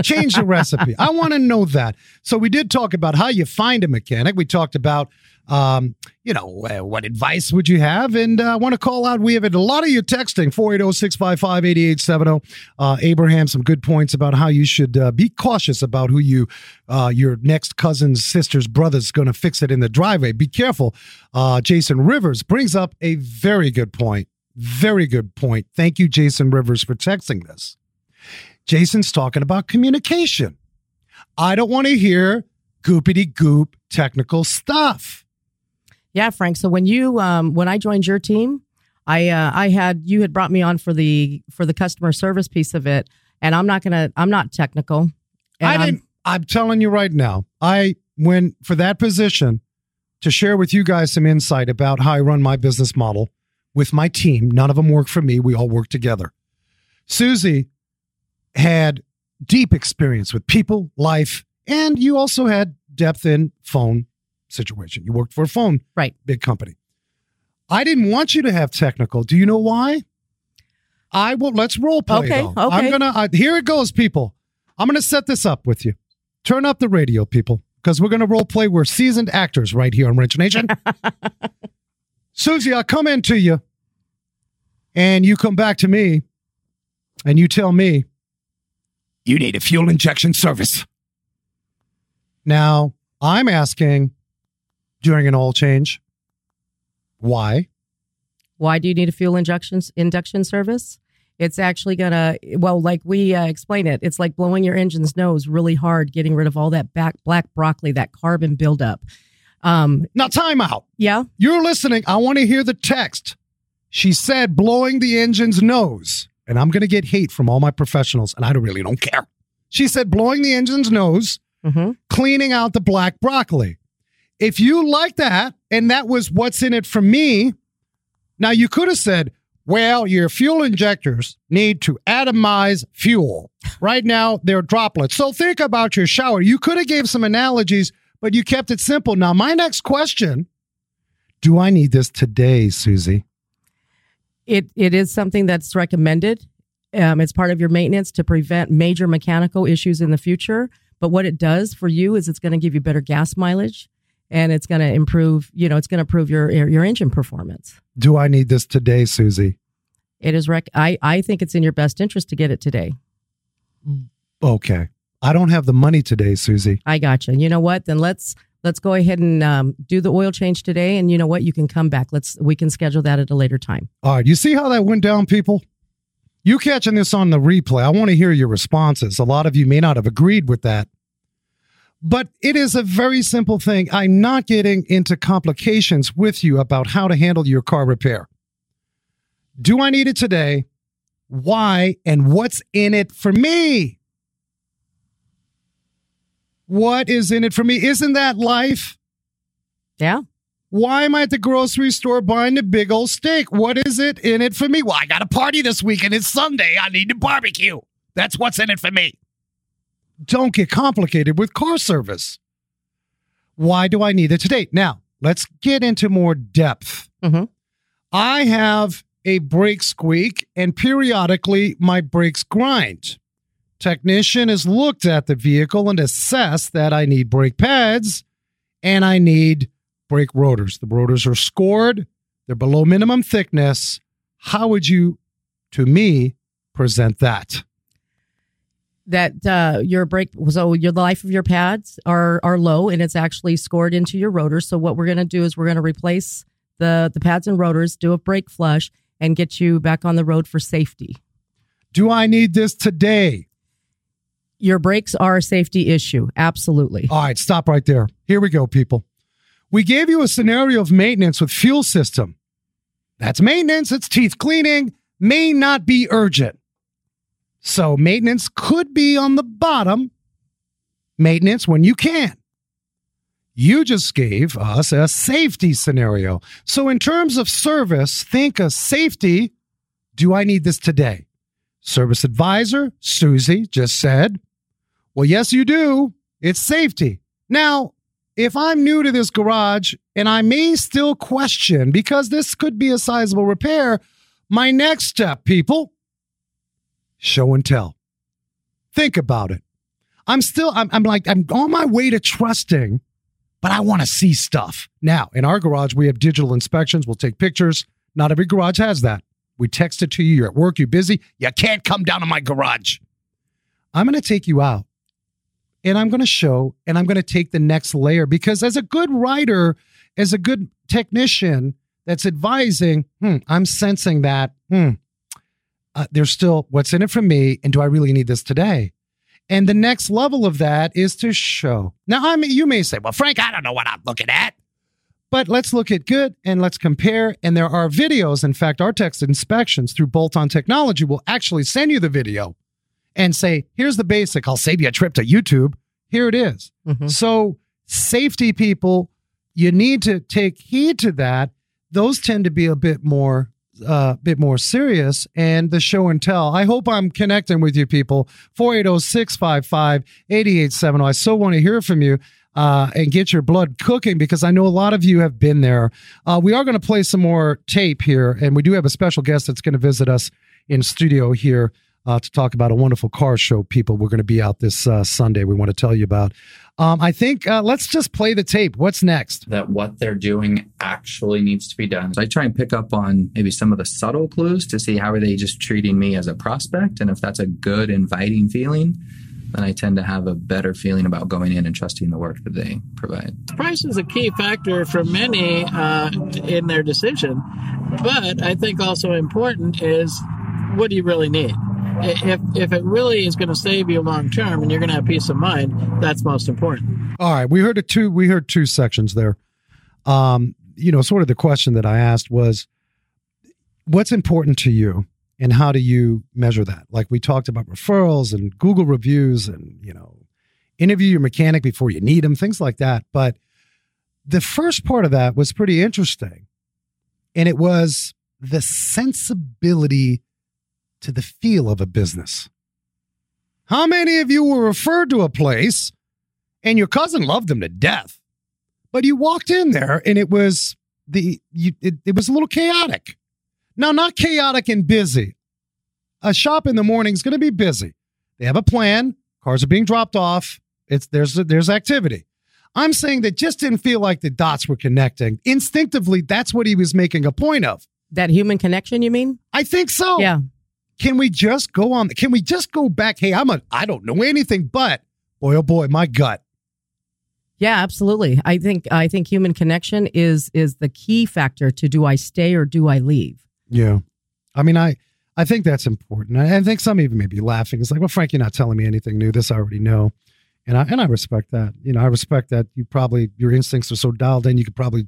[SPEAKER 1] Change the recipe. I want to know that. So we did talk about how you find a mechanic. We talked about, um, you know, uh, what advice would you have? And uh, I want to call out. We have had a lot of you texting 480-655-8870. Uh, Abraham, some good points about how you should uh, be cautious about who you, uh, your next cousin's sister's brother's going to fix it in the driveway. Be careful. Uh, Jason Rivers brings up a very good point. Very good point. Thank you, Jason Rivers, for texting this. Jason's talking about communication. I don't want to hear goopity goop technical stuff.
[SPEAKER 3] Yeah, Frank. So when you um, when I joined your team, I uh, I had you had brought me on for the for the customer service piece of it, and I'm not gonna I'm not technical.
[SPEAKER 1] I
[SPEAKER 3] I'm-
[SPEAKER 1] didn't. I'm telling you right now. I went for that position to share with you guys some insight about how I run my business model with my team. None of them work for me. We all work together. Susie had deep experience with people, life, and you also had depth in phone situation. You worked for a phone
[SPEAKER 3] Right.
[SPEAKER 1] big company. I didn't want you to have technical. Do you know why? I will. Let's role play.
[SPEAKER 3] Okay,
[SPEAKER 1] though. I'm gonna. Uh, here it goes, people. I'm gonna set this up with you. Turn up the radio, people, because we're gonna role play. We're seasoned actors right here on Wrench Nation. <laughs> Susie, I'll come into you, and you come back to me, and you tell me you need a fuel injection service. Now I'm asking during an oil change, why?
[SPEAKER 3] Why do you need a fuel injection induction service? It's actually gonna well, like we uh, explain it. It's like blowing your engine's nose really hard, getting rid of all that back black broccoli, that carbon buildup. Um,
[SPEAKER 1] Now, time out.
[SPEAKER 3] yeah,
[SPEAKER 1] You're listening. I want to hear the text. She said blowing the engine's nose. And I'm going to get hate from all my professionals, and I don't really don't care. She said blowing the engine's nose,
[SPEAKER 3] hmm
[SPEAKER 1] cleaning out the black broccoli. If you like that, and that was what's in it for me, now you could have said, well, your fuel injectors need to atomize fuel. <laughs> Right now, they're droplets. So think about your shower. You could have gave some analogies, but you kept it simple. Now, my next question, do I need this today, Susie?
[SPEAKER 3] It it is something that's recommended. Um, it's part of your maintenance to prevent major mechanical issues in the future. But what it does for you is it's going to give you better gas mileage, and it's going to improve. You know, it's going to improve your your engine performance.
[SPEAKER 1] Do I need this today, Susie?
[SPEAKER 3] It is rec. I I think it's in your best interest to get it today.
[SPEAKER 1] Okay. I don't have the money today, Susie.
[SPEAKER 3] I got you. You know what? Then let's let's go ahead and um, do the oil change today. And you know what? You can come back. Let's we can schedule that at a later time.
[SPEAKER 1] All right. You see how that went down, people? You catching this on the replay, I want to hear your responses. A lot of you may not have agreed with that. But it is a very simple thing. I'm not getting into complications with you about how to handle your car repair. Do I need it today? Why? And what's in it for me? What is in it for me? Isn't that life?
[SPEAKER 3] Yeah.
[SPEAKER 1] Why am I at the grocery store buying a big old steak? What is it in it for me? Well, I got a party this weekend. It's Sunday. I need to barbecue. That's what's in it for me. Don't get complicated with car service. Why do I need it today? Now, let's get into more depth.
[SPEAKER 3] Mhm.
[SPEAKER 1] I have a brake squeak, and periodically my brakes grind. Technician has looked at the vehicle and assessed that I need brake pads and I need brake rotors. The rotors are scored, they're below minimum thickness. How would you, to me, present that?
[SPEAKER 3] That uh, your brake, so your life of your pads are are low, and it's actually scored into your rotors. So what we're going to do is we're going to replace the the pads and rotors, do a brake flush, and get you back on the road for safety.
[SPEAKER 1] Do I need this today?
[SPEAKER 3] Your brakes are a safety issue, absolutely.
[SPEAKER 1] All right, stop right there. Here we go, people. We gave you a scenario of maintenance with fuel system. That's maintenance, it's teeth cleaning, may not be urgent. So maintenance could be on the bottom. Maintenance when you can. You just gave us a safety scenario. So, in terms of service, think of safety. Do I need this today? Service advisor, Susie, just said, Well, yes, you do. It's safety. Now, if I'm new to this garage and I may still question because this could be a sizable repair, my next step, people, show and tell. Think about it. I'm still, I'm, I'm like, I'm on my way to trusting, but I want to see stuff. Now, in our garage, we have digital inspections. We'll take pictures. Not every garage has that. We text it to you. You're at work, you're busy. You can't come down to my garage. I'm going to take you out and I'm going to show and I'm going to take the next layer because as a good writer, as a good technician that's advising, hmm, I'm sensing that hmm, uh, there's still what's in it for me, and do I really need this today? And the next level of that is to show. Now, I mean, you may say, "Well, Frank, I don't know what I'm looking at," but let's look at good and let's compare. And there are videos. In fact, our text inspections through Bolt-On Technology will actually send you the video and say, "Here's the basic. I'll save you a trip to YouTube. Here it is."
[SPEAKER 3] Mhm.
[SPEAKER 1] So, safety people, you need to take heed to that. Those tend to be a bit more uh bit more serious and the show and tell. I hope I'm connecting with you people. 480-655-8870. I so want to hear from you. Uh, and get your blood cooking because I know a lot of you have been there. Uh, we are going to play some more tape here, and we do have a special guest that's going to visit us in studio here uh, to talk about a wonderful car show. People, we're going to be out this uh, Sunday. We want to tell you about. Um, I think uh, let's just play the tape. What's next?
[SPEAKER 6] that what they're doing actually needs to be done.
[SPEAKER 5] So I try and pick up on maybe some of the subtle clues to see how are they just treating me as a prospect, and if that's a good, inviting feeling, then I tend to have a better feeling about going in and trusting the work that they provide.
[SPEAKER 2] Price is a key factor for many uh, in their decision, but I think also important is what do you really need? If if it really is going to save you long term and you're going to have peace of mind, that's most important.
[SPEAKER 1] All right, we heard a two. We heard two sections there. Um, you know, sort of the question that I asked was, what's important to you, and how do you measure that? Like we talked about referrals and Google reviews, and you know, interview your mechanic before you need them, things like that. But the first part of that was pretty interesting, and it was the sensibility to the feel of a business. How many of you were referred to a place? and your cousin loved them to death. But you walked in there and it was the you, it, it was a little chaotic. Now, not chaotic and busy. A shop in the morning is going to be busy. They have a plan. Cars are being dropped off. It's there's there's activity. I'm saying that just didn't feel like the dots were connecting. Instinctively, that's what he was making a point of.
[SPEAKER 3] That human connection, you mean?
[SPEAKER 1] I think so.
[SPEAKER 3] Yeah.
[SPEAKER 1] Can we just go on? Can we just go back? Hey, I'm a I don't know anything, but boy, oh boy, my gut.
[SPEAKER 3] Yeah, absolutely. I think I think human connection is is the key factor to do I stay or do I leave?
[SPEAKER 1] Yeah. I mean, I I think that's important. I, I think some even may be laughing. It's like, well, Frank, you're not telling me anything new. This I already know, and I and I respect that. You know, I respect that you probably your instincts are so dialed in. You could probably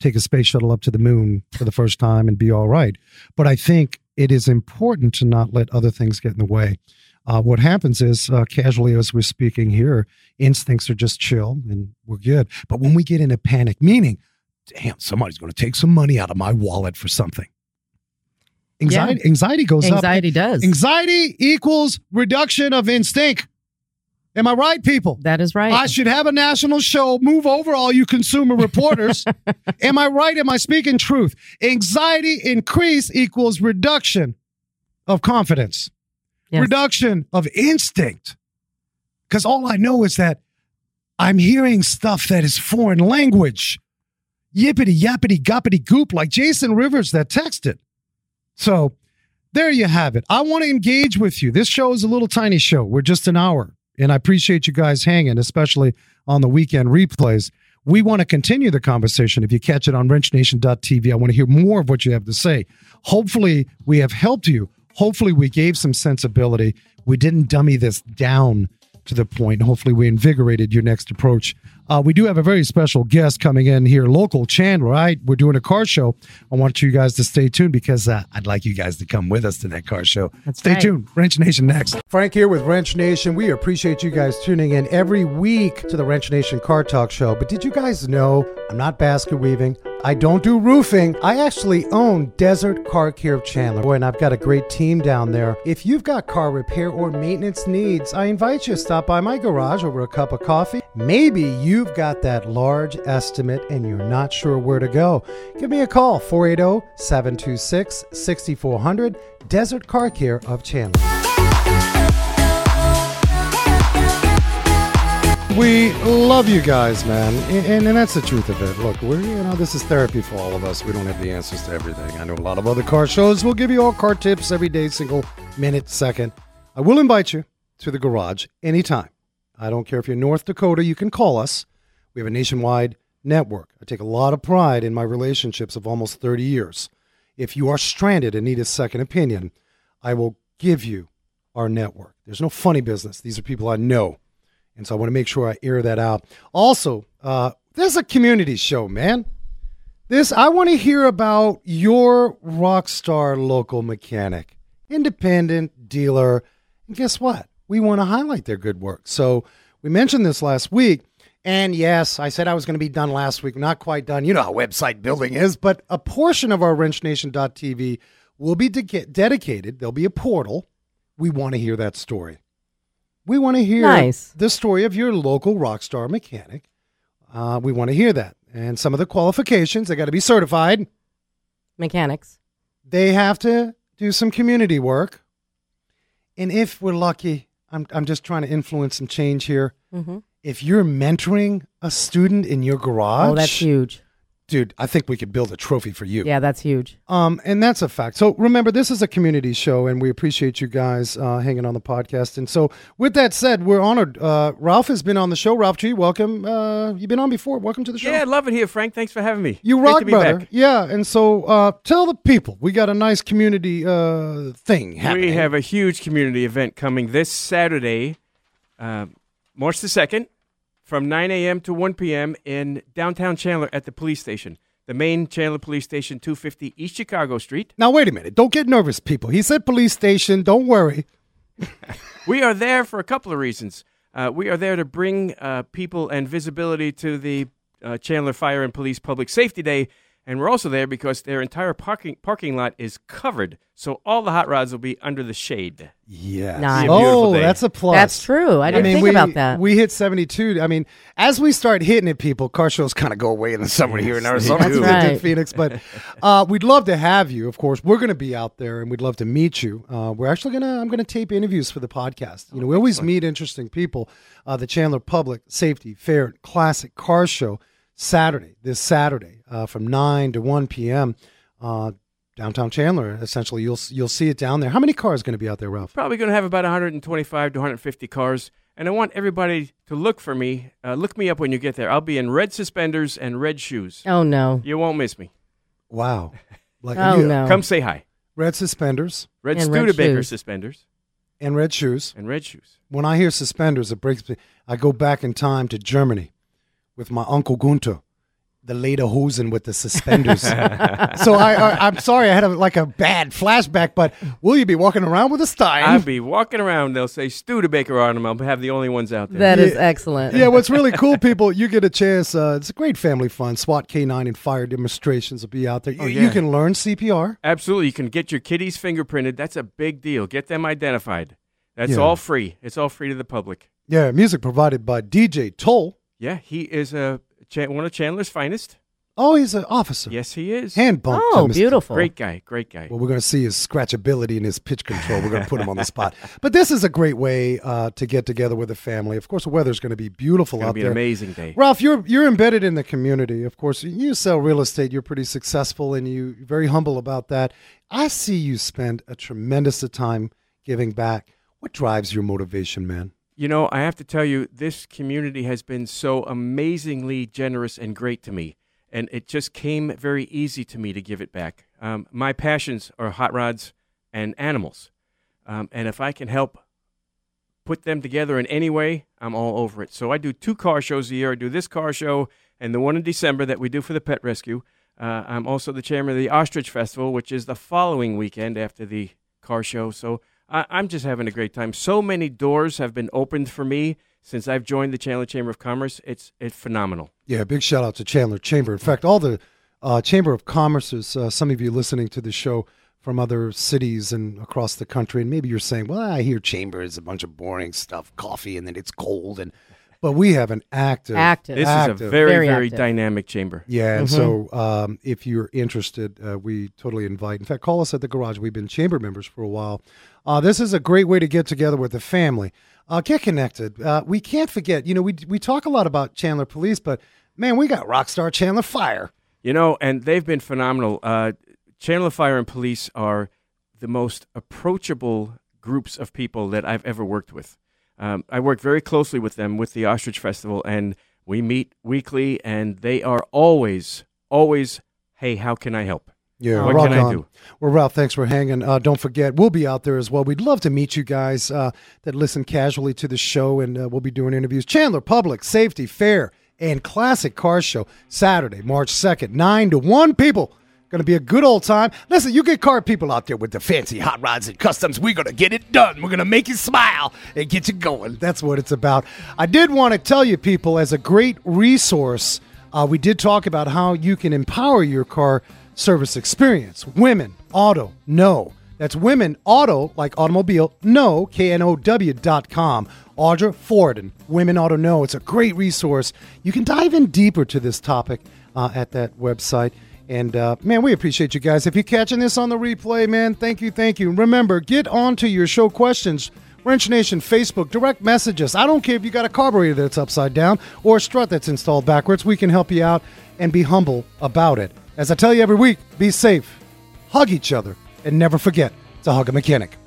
[SPEAKER 1] take a space shuttle up to the moon for the first time and be all right. But I think it is important to not let other things get in the way. Uh, what happens is, uh, casually as we're speaking here, instincts are just chill and we're good. But when we get in a panic, meaning, damn, somebody's going to take some money out of my wallet for something. Anxiety, anxiety goes up.
[SPEAKER 3] Anxiety does.
[SPEAKER 1] Anxiety equals reduction of instinct. Am I right, people?
[SPEAKER 3] that is right.
[SPEAKER 1] I should have a national show. Move over, all you consumer reporters. <laughs> Am I right? Am I speaking truth? Anxiety increase equals reduction of confidence,
[SPEAKER 3] Yes.
[SPEAKER 1] reduction of instinct. Because all I know is that I'm hearing stuff that is foreign language. Yippity yappity goppity goop, like Jason Rivers that texted. So there you have it. I want to engage with you. This show is a little tiny show. We're just an hour. And I appreciate you guys hanging, especially on the weekend replays. We want to continue the conversation. If you catch it on wrenchnation.tv, I want to hear more of what you have to say. Hopefully, we have helped you. Hopefully, we gave some sensibility. We didn't dummy this down to the point. Hopefully, we invigorated your next approach. Uh, we do have a very special guest coming in here, local Chandler. Right, we're doing a car show. I want you guys to stay tuned because uh, I'd like you guys to come with us to that car show.
[SPEAKER 3] That's
[SPEAKER 1] stay
[SPEAKER 3] right.
[SPEAKER 1] tuned. Wrench Nation next.
[SPEAKER 4] Frank here with Wrench Nation. We appreciate you guys tuning in every week to the Wrench Nation Car Talk Show. But did you guys know I'm not basket weaving? I don't do roofing. I actually own Desert Car Care of Chandler. Boy, and I've got a great team down there. If you've got car repair or maintenance needs, I invite you to stop by my garage over a cup of coffee. Maybe you've got that large estimate and you're not sure where to go. Give me a call, oh, 480 726 6400, Desert Car Care of Chandler.
[SPEAKER 1] We love you guys, man, and, and, that's the truth of it. Look, we're you know this is therapy for all of us. We don't have the answers to everything. I know a lot of other car shows will give you all car tips every day, single minute, second. I will invite you to the garage anytime. I don't care if you're North Dakota, you can call us. We have a nationwide network. I take a lot of pride in my relationships of almost 30 years. If you are stranded and need a second opinion, I will give you our network. There's no funny business. These are people I know. And so I want to make sure I air that out. Also, uh, there's a community show, man. This I want to hear about your rock star local mechanic, independent dealer. And guess what? We want to highlight their good work. So we mentioned this last week. And yes, I said I was going to be done last week. Not quite done. You know how website building is, but a portion of our wrenchnation.tv will be de- dedicated. There'll be a portal. We want to hear that story. We want to hear
[SPEAKER 3] Nice.
[SPEAKER 1] the story of your local rock star mechanic. Uh, we want to hear that. And some of the qualifications, they got to be certified.
[SPEAKER 3] Mechanics.
[SPEAKER 1] They have to do some community work. And if we're lucky, I'm, I'm just trying to influence some change here.
[SPEAKER 3] Mm-hmm.
[SPEAKER 1] If you're mentoring a student in your garage,
[SPEAKER 3] Oh, that's huge.
[SPEAKER 1] Dude, I think we could build a trophy for you.
[SPEAKER 3] Yeah, that's huge.
[SPEAKER 1] Um, and that's a fact. So remember, this is a community show, and we appreciate you guys uh, hanging on the podcast. And so, with that said, we're honored. Uh, Ralph has been on the show. Ralph G, welcome. Uh, you've been on before. Welcome to the show.
[SPEAKER 9] Yeah, I love it here, Frank. Thanks for having me.
[SPEAKER 1] You
[SPEAKER 9] Great
[SPEAKER 1] rock,
[SPEAKER 9] to be
[SPEAKER 1] brother.
[SPEAKER 9] back.
[SPEAKER 1] Yeah. And so, uh, tell the people we got a nice community uh, thing happening.
[SPEAKER 9] We have a huge community event coming this Saturday, uh, March the 2nd, from 9 a.m. to 1 p.m. in downtown Chandler at the police station. The main Chandler Police Station, 250 East Chicago Street.
[SPEAKER 1] Now, wait a minute. Don't get nervous, people. He said police station. Don't worry. <laughs>
[SPEAKER 9] We are there for a couple of reasons. Uh, we are there to bring uh, people and visibility to the uh, Chandler Fire and Police Public Safety Day, and we're also there because their entire parking parking lot is covered, so all the hot rods will be under the shade.
[SPEAKER 1] Yes.
[SPEAKER 3] Nice.
[SPEAKER 9] Be a beautiful
[SPEAKER 1] Oh,
[SPEAKER 9] day.
[SPEAKER 1] that's a plus.
[SPEAKER 3] That's true. I didn't think
[SPEAKER 1] we,
[SPEAKER 3] about that.
[SPEAKER 1] We hit 72. I mean, as we start hitting it, people, car shows kind of go away in the summer here in Arizona.
[SPEAKER 3] That's right.
[SPEAKER 1] in Phoenix. But uh, we'd love to have you, of course. We're going to be out there and we'd love to meet you. Uh, we're actually going to, I'm going to tape interviews for the podcast. You know, we always meet interesting people. Uh, the Chandler Public Safety Fair Classic Car Show, Saturday, this Saturday, uh, from 9 to 1 p.m. Uh, downtown Chandler, essentially. You'll you'll see it down there. How many cars going to be out there, Ralph?
[SPEAKER 9] Probably going to have about 125 to 150 cars, and I want everybody to look for me. Uh, look me up when you get there. I'll be in red suspenders and red shoes.
[SPEAKER 3] oh no.
[SPEAKER 9] You won't miss me.
[SPEAKER 1] Wow. <laughs> Like
[SPEAKER 3] Oh
[SPEAKER 1] you-
[SPEAKER 3] no.
[SPEAKER 9] Come say hi.
[SPEAKER 1] red suspenders
[SPEAKER 9] Red
[SPEAKER 3] And red
[SPEAKER 9] Studebaker
[SPEAKER 3] shoes.
[SPEAKER 9] suspenders
[SPEAKER 1] and red shoes.
[SPEAKER 9] and red shoes.
[SPEAKER 1] When I hear suspenders, it breaks me. I go back in time to Germany with my uncle Gunter, the lederhosen with the suspenders. <laughs> so I, I, I'm sorry, I had a, like a bad flashback. But will you be walking around with a Stein?
[SPEAKER 9] I'll be walking around. They'll say Studebaker on them. I'll have the only ones out there.
[SPEAKER 3] That is
[SPEAKER 1] Yeah.
[SPEAKER 3] excellent.
[SPEAKER 1] yeah, what's really cool, <laughs> people, you get a chance. Uh, it's a great family fun. SWAT K9 and fire demonstrations will be out there. You,
[SPEAKER 9] Oh,
[SPEAKER 1] you
[SPEAKER 9] yeah.
[SPEAKER 1] can learn CPR.
[SPEAKER 9] Absolutely. You can get your kitties fingerprinted. That's a big deal. Get them identified. That's
[SPEAKER 1] Yeah.
[SPEAKER 9] all free. It's all free to the public.
[SPEAKER 1] Yeah, music provided by DJ Toll.
[SPEAKER 9] Yeah, he is a Chan- one of Chandler's finest.
[SPEAKER 1] Oh, he's an officer.
[SPEAKER 9] Yes, he is.
[SPEAKER 1] Hand bump.
[SPEAKER 3] Oh,
[SPEAKER 1] to
[SPEAKER 3] beautiful.
[SPEAKER 9] Great guy. Great guy.
[SPEAKER 1] What we're going to see is scratchability and his pitch control. We're going to put him on the spot. <laughs> But this is a great way uh, to get together with a family. Of course, the weather's going to be beautiful
[SPEAKER 9] It's
[SPEAKER 1] out
[SPEAKER 9] be
[SPEAKER 1] there.
[SPEAKER 9] an amazing day.
[SPEAKER 1] Ralph, you're you're embedded in the community. Of course, you sell real estate. You're pretty successful, and you very humble about that. I see you spend a tremendous of time giving back. What drives your motivation, man?
[SPEAKER 9] You know, I have to tell you, this community has been so amazingly generous and great to me. And it just came very easy to me to give it back. Um, my passions are hot rods and animals. Um, and if I can help put them together in any way, I'm all over it. So I do two car shows a year. I do this car show and the one in December that we do for the pet rescue. Uh, I'm also the chairman of the Ostrich Festival, which is the following weekend after the car show. So I, I'm just having a great time. So many doors have been opened for me since I've joined the Chandler Chamber of Commerce. It's it's phenomenal.
[SPEAKER 1] Yeah, big shout out to Chandler Chamber. In fact, all the uh, Chamber of Commerce's, uh, some of you listening to the show from other cities and across the country, and maybe you're saying, well, I hear Chamber is a bunch of boring stuff, coffee, and then it's cold. and But we have an active.
[SPEAKER 3] Active.
[SPEAKER 9] This is a very
[SPEAKER 3] Very
[SPEAKER 9] very, dynamic chamber.
[SPEAKER 1] Yeah, and
[SPEAKER 3] Mhm.
[SPEAKER 1] so um, if you're interested, uh, we totally invite. In fact, call us at the garage. We've been chamber members for a while. Uh, this is a great way to get together with the family, uh, get connected. Uh, we can't forget. You know, we we talk a lot about Chandler Police, but man, we got Rockstar Chandler Fire.
[SPEAKER 9] You know, and they've been phenomenal. Uh, Chandler Fire and Police are the most approachable groups of people that I've ever worked with. Um, I work very closely with them with the Ostrich Festival, and we meet weekly, and they are always, always, hey, how can I help?
[SPEAKER 1] Yeah,
[SPEAKER 9] What
[SPEAKER 1] rock
[SPEAKER 9] can I
[SPEAKER 1] on.
[SPEAKER 9] do?
[SPEAKER 1] Well, Ralph, thanks for hanging. Uh, don't forget, we'll be out there as well. We'd love to meet you guys uh, that listen casually to the show, and uh, we'll be doing interviews. Chandler Public Safety Fair and Classic Car Show, Saturday, March 2nd, 9 to 1. People, going to be a good old time. Listen, you get car people out there with the fancy hot rods and customs. We're going to get it done. We're going to make you smile and get you going. That's what it's about. I did want to tell you, people, as a great resource, uh, we did talk about how you can empower your car service experience. Women, auto, no. That's women, auto, like automobile, no, K-N-O-W dot com. Audra Fordin, Women Auto Know. It's a great resource. You can dive in deeper to this topic uh, at that website. And uh, man, we appreciate you guys. If you're catching this on the replay, man, thank you, thank you. Remember, get on to your show questions. Wrench Nation Facebook, direct messages. I don't care if you got a carburetor that's upside down or a strut that's installed backwards. We can help you out and be humble about it. As I tell you every week, be safe, hug each other, and never forget to hug a mechanic.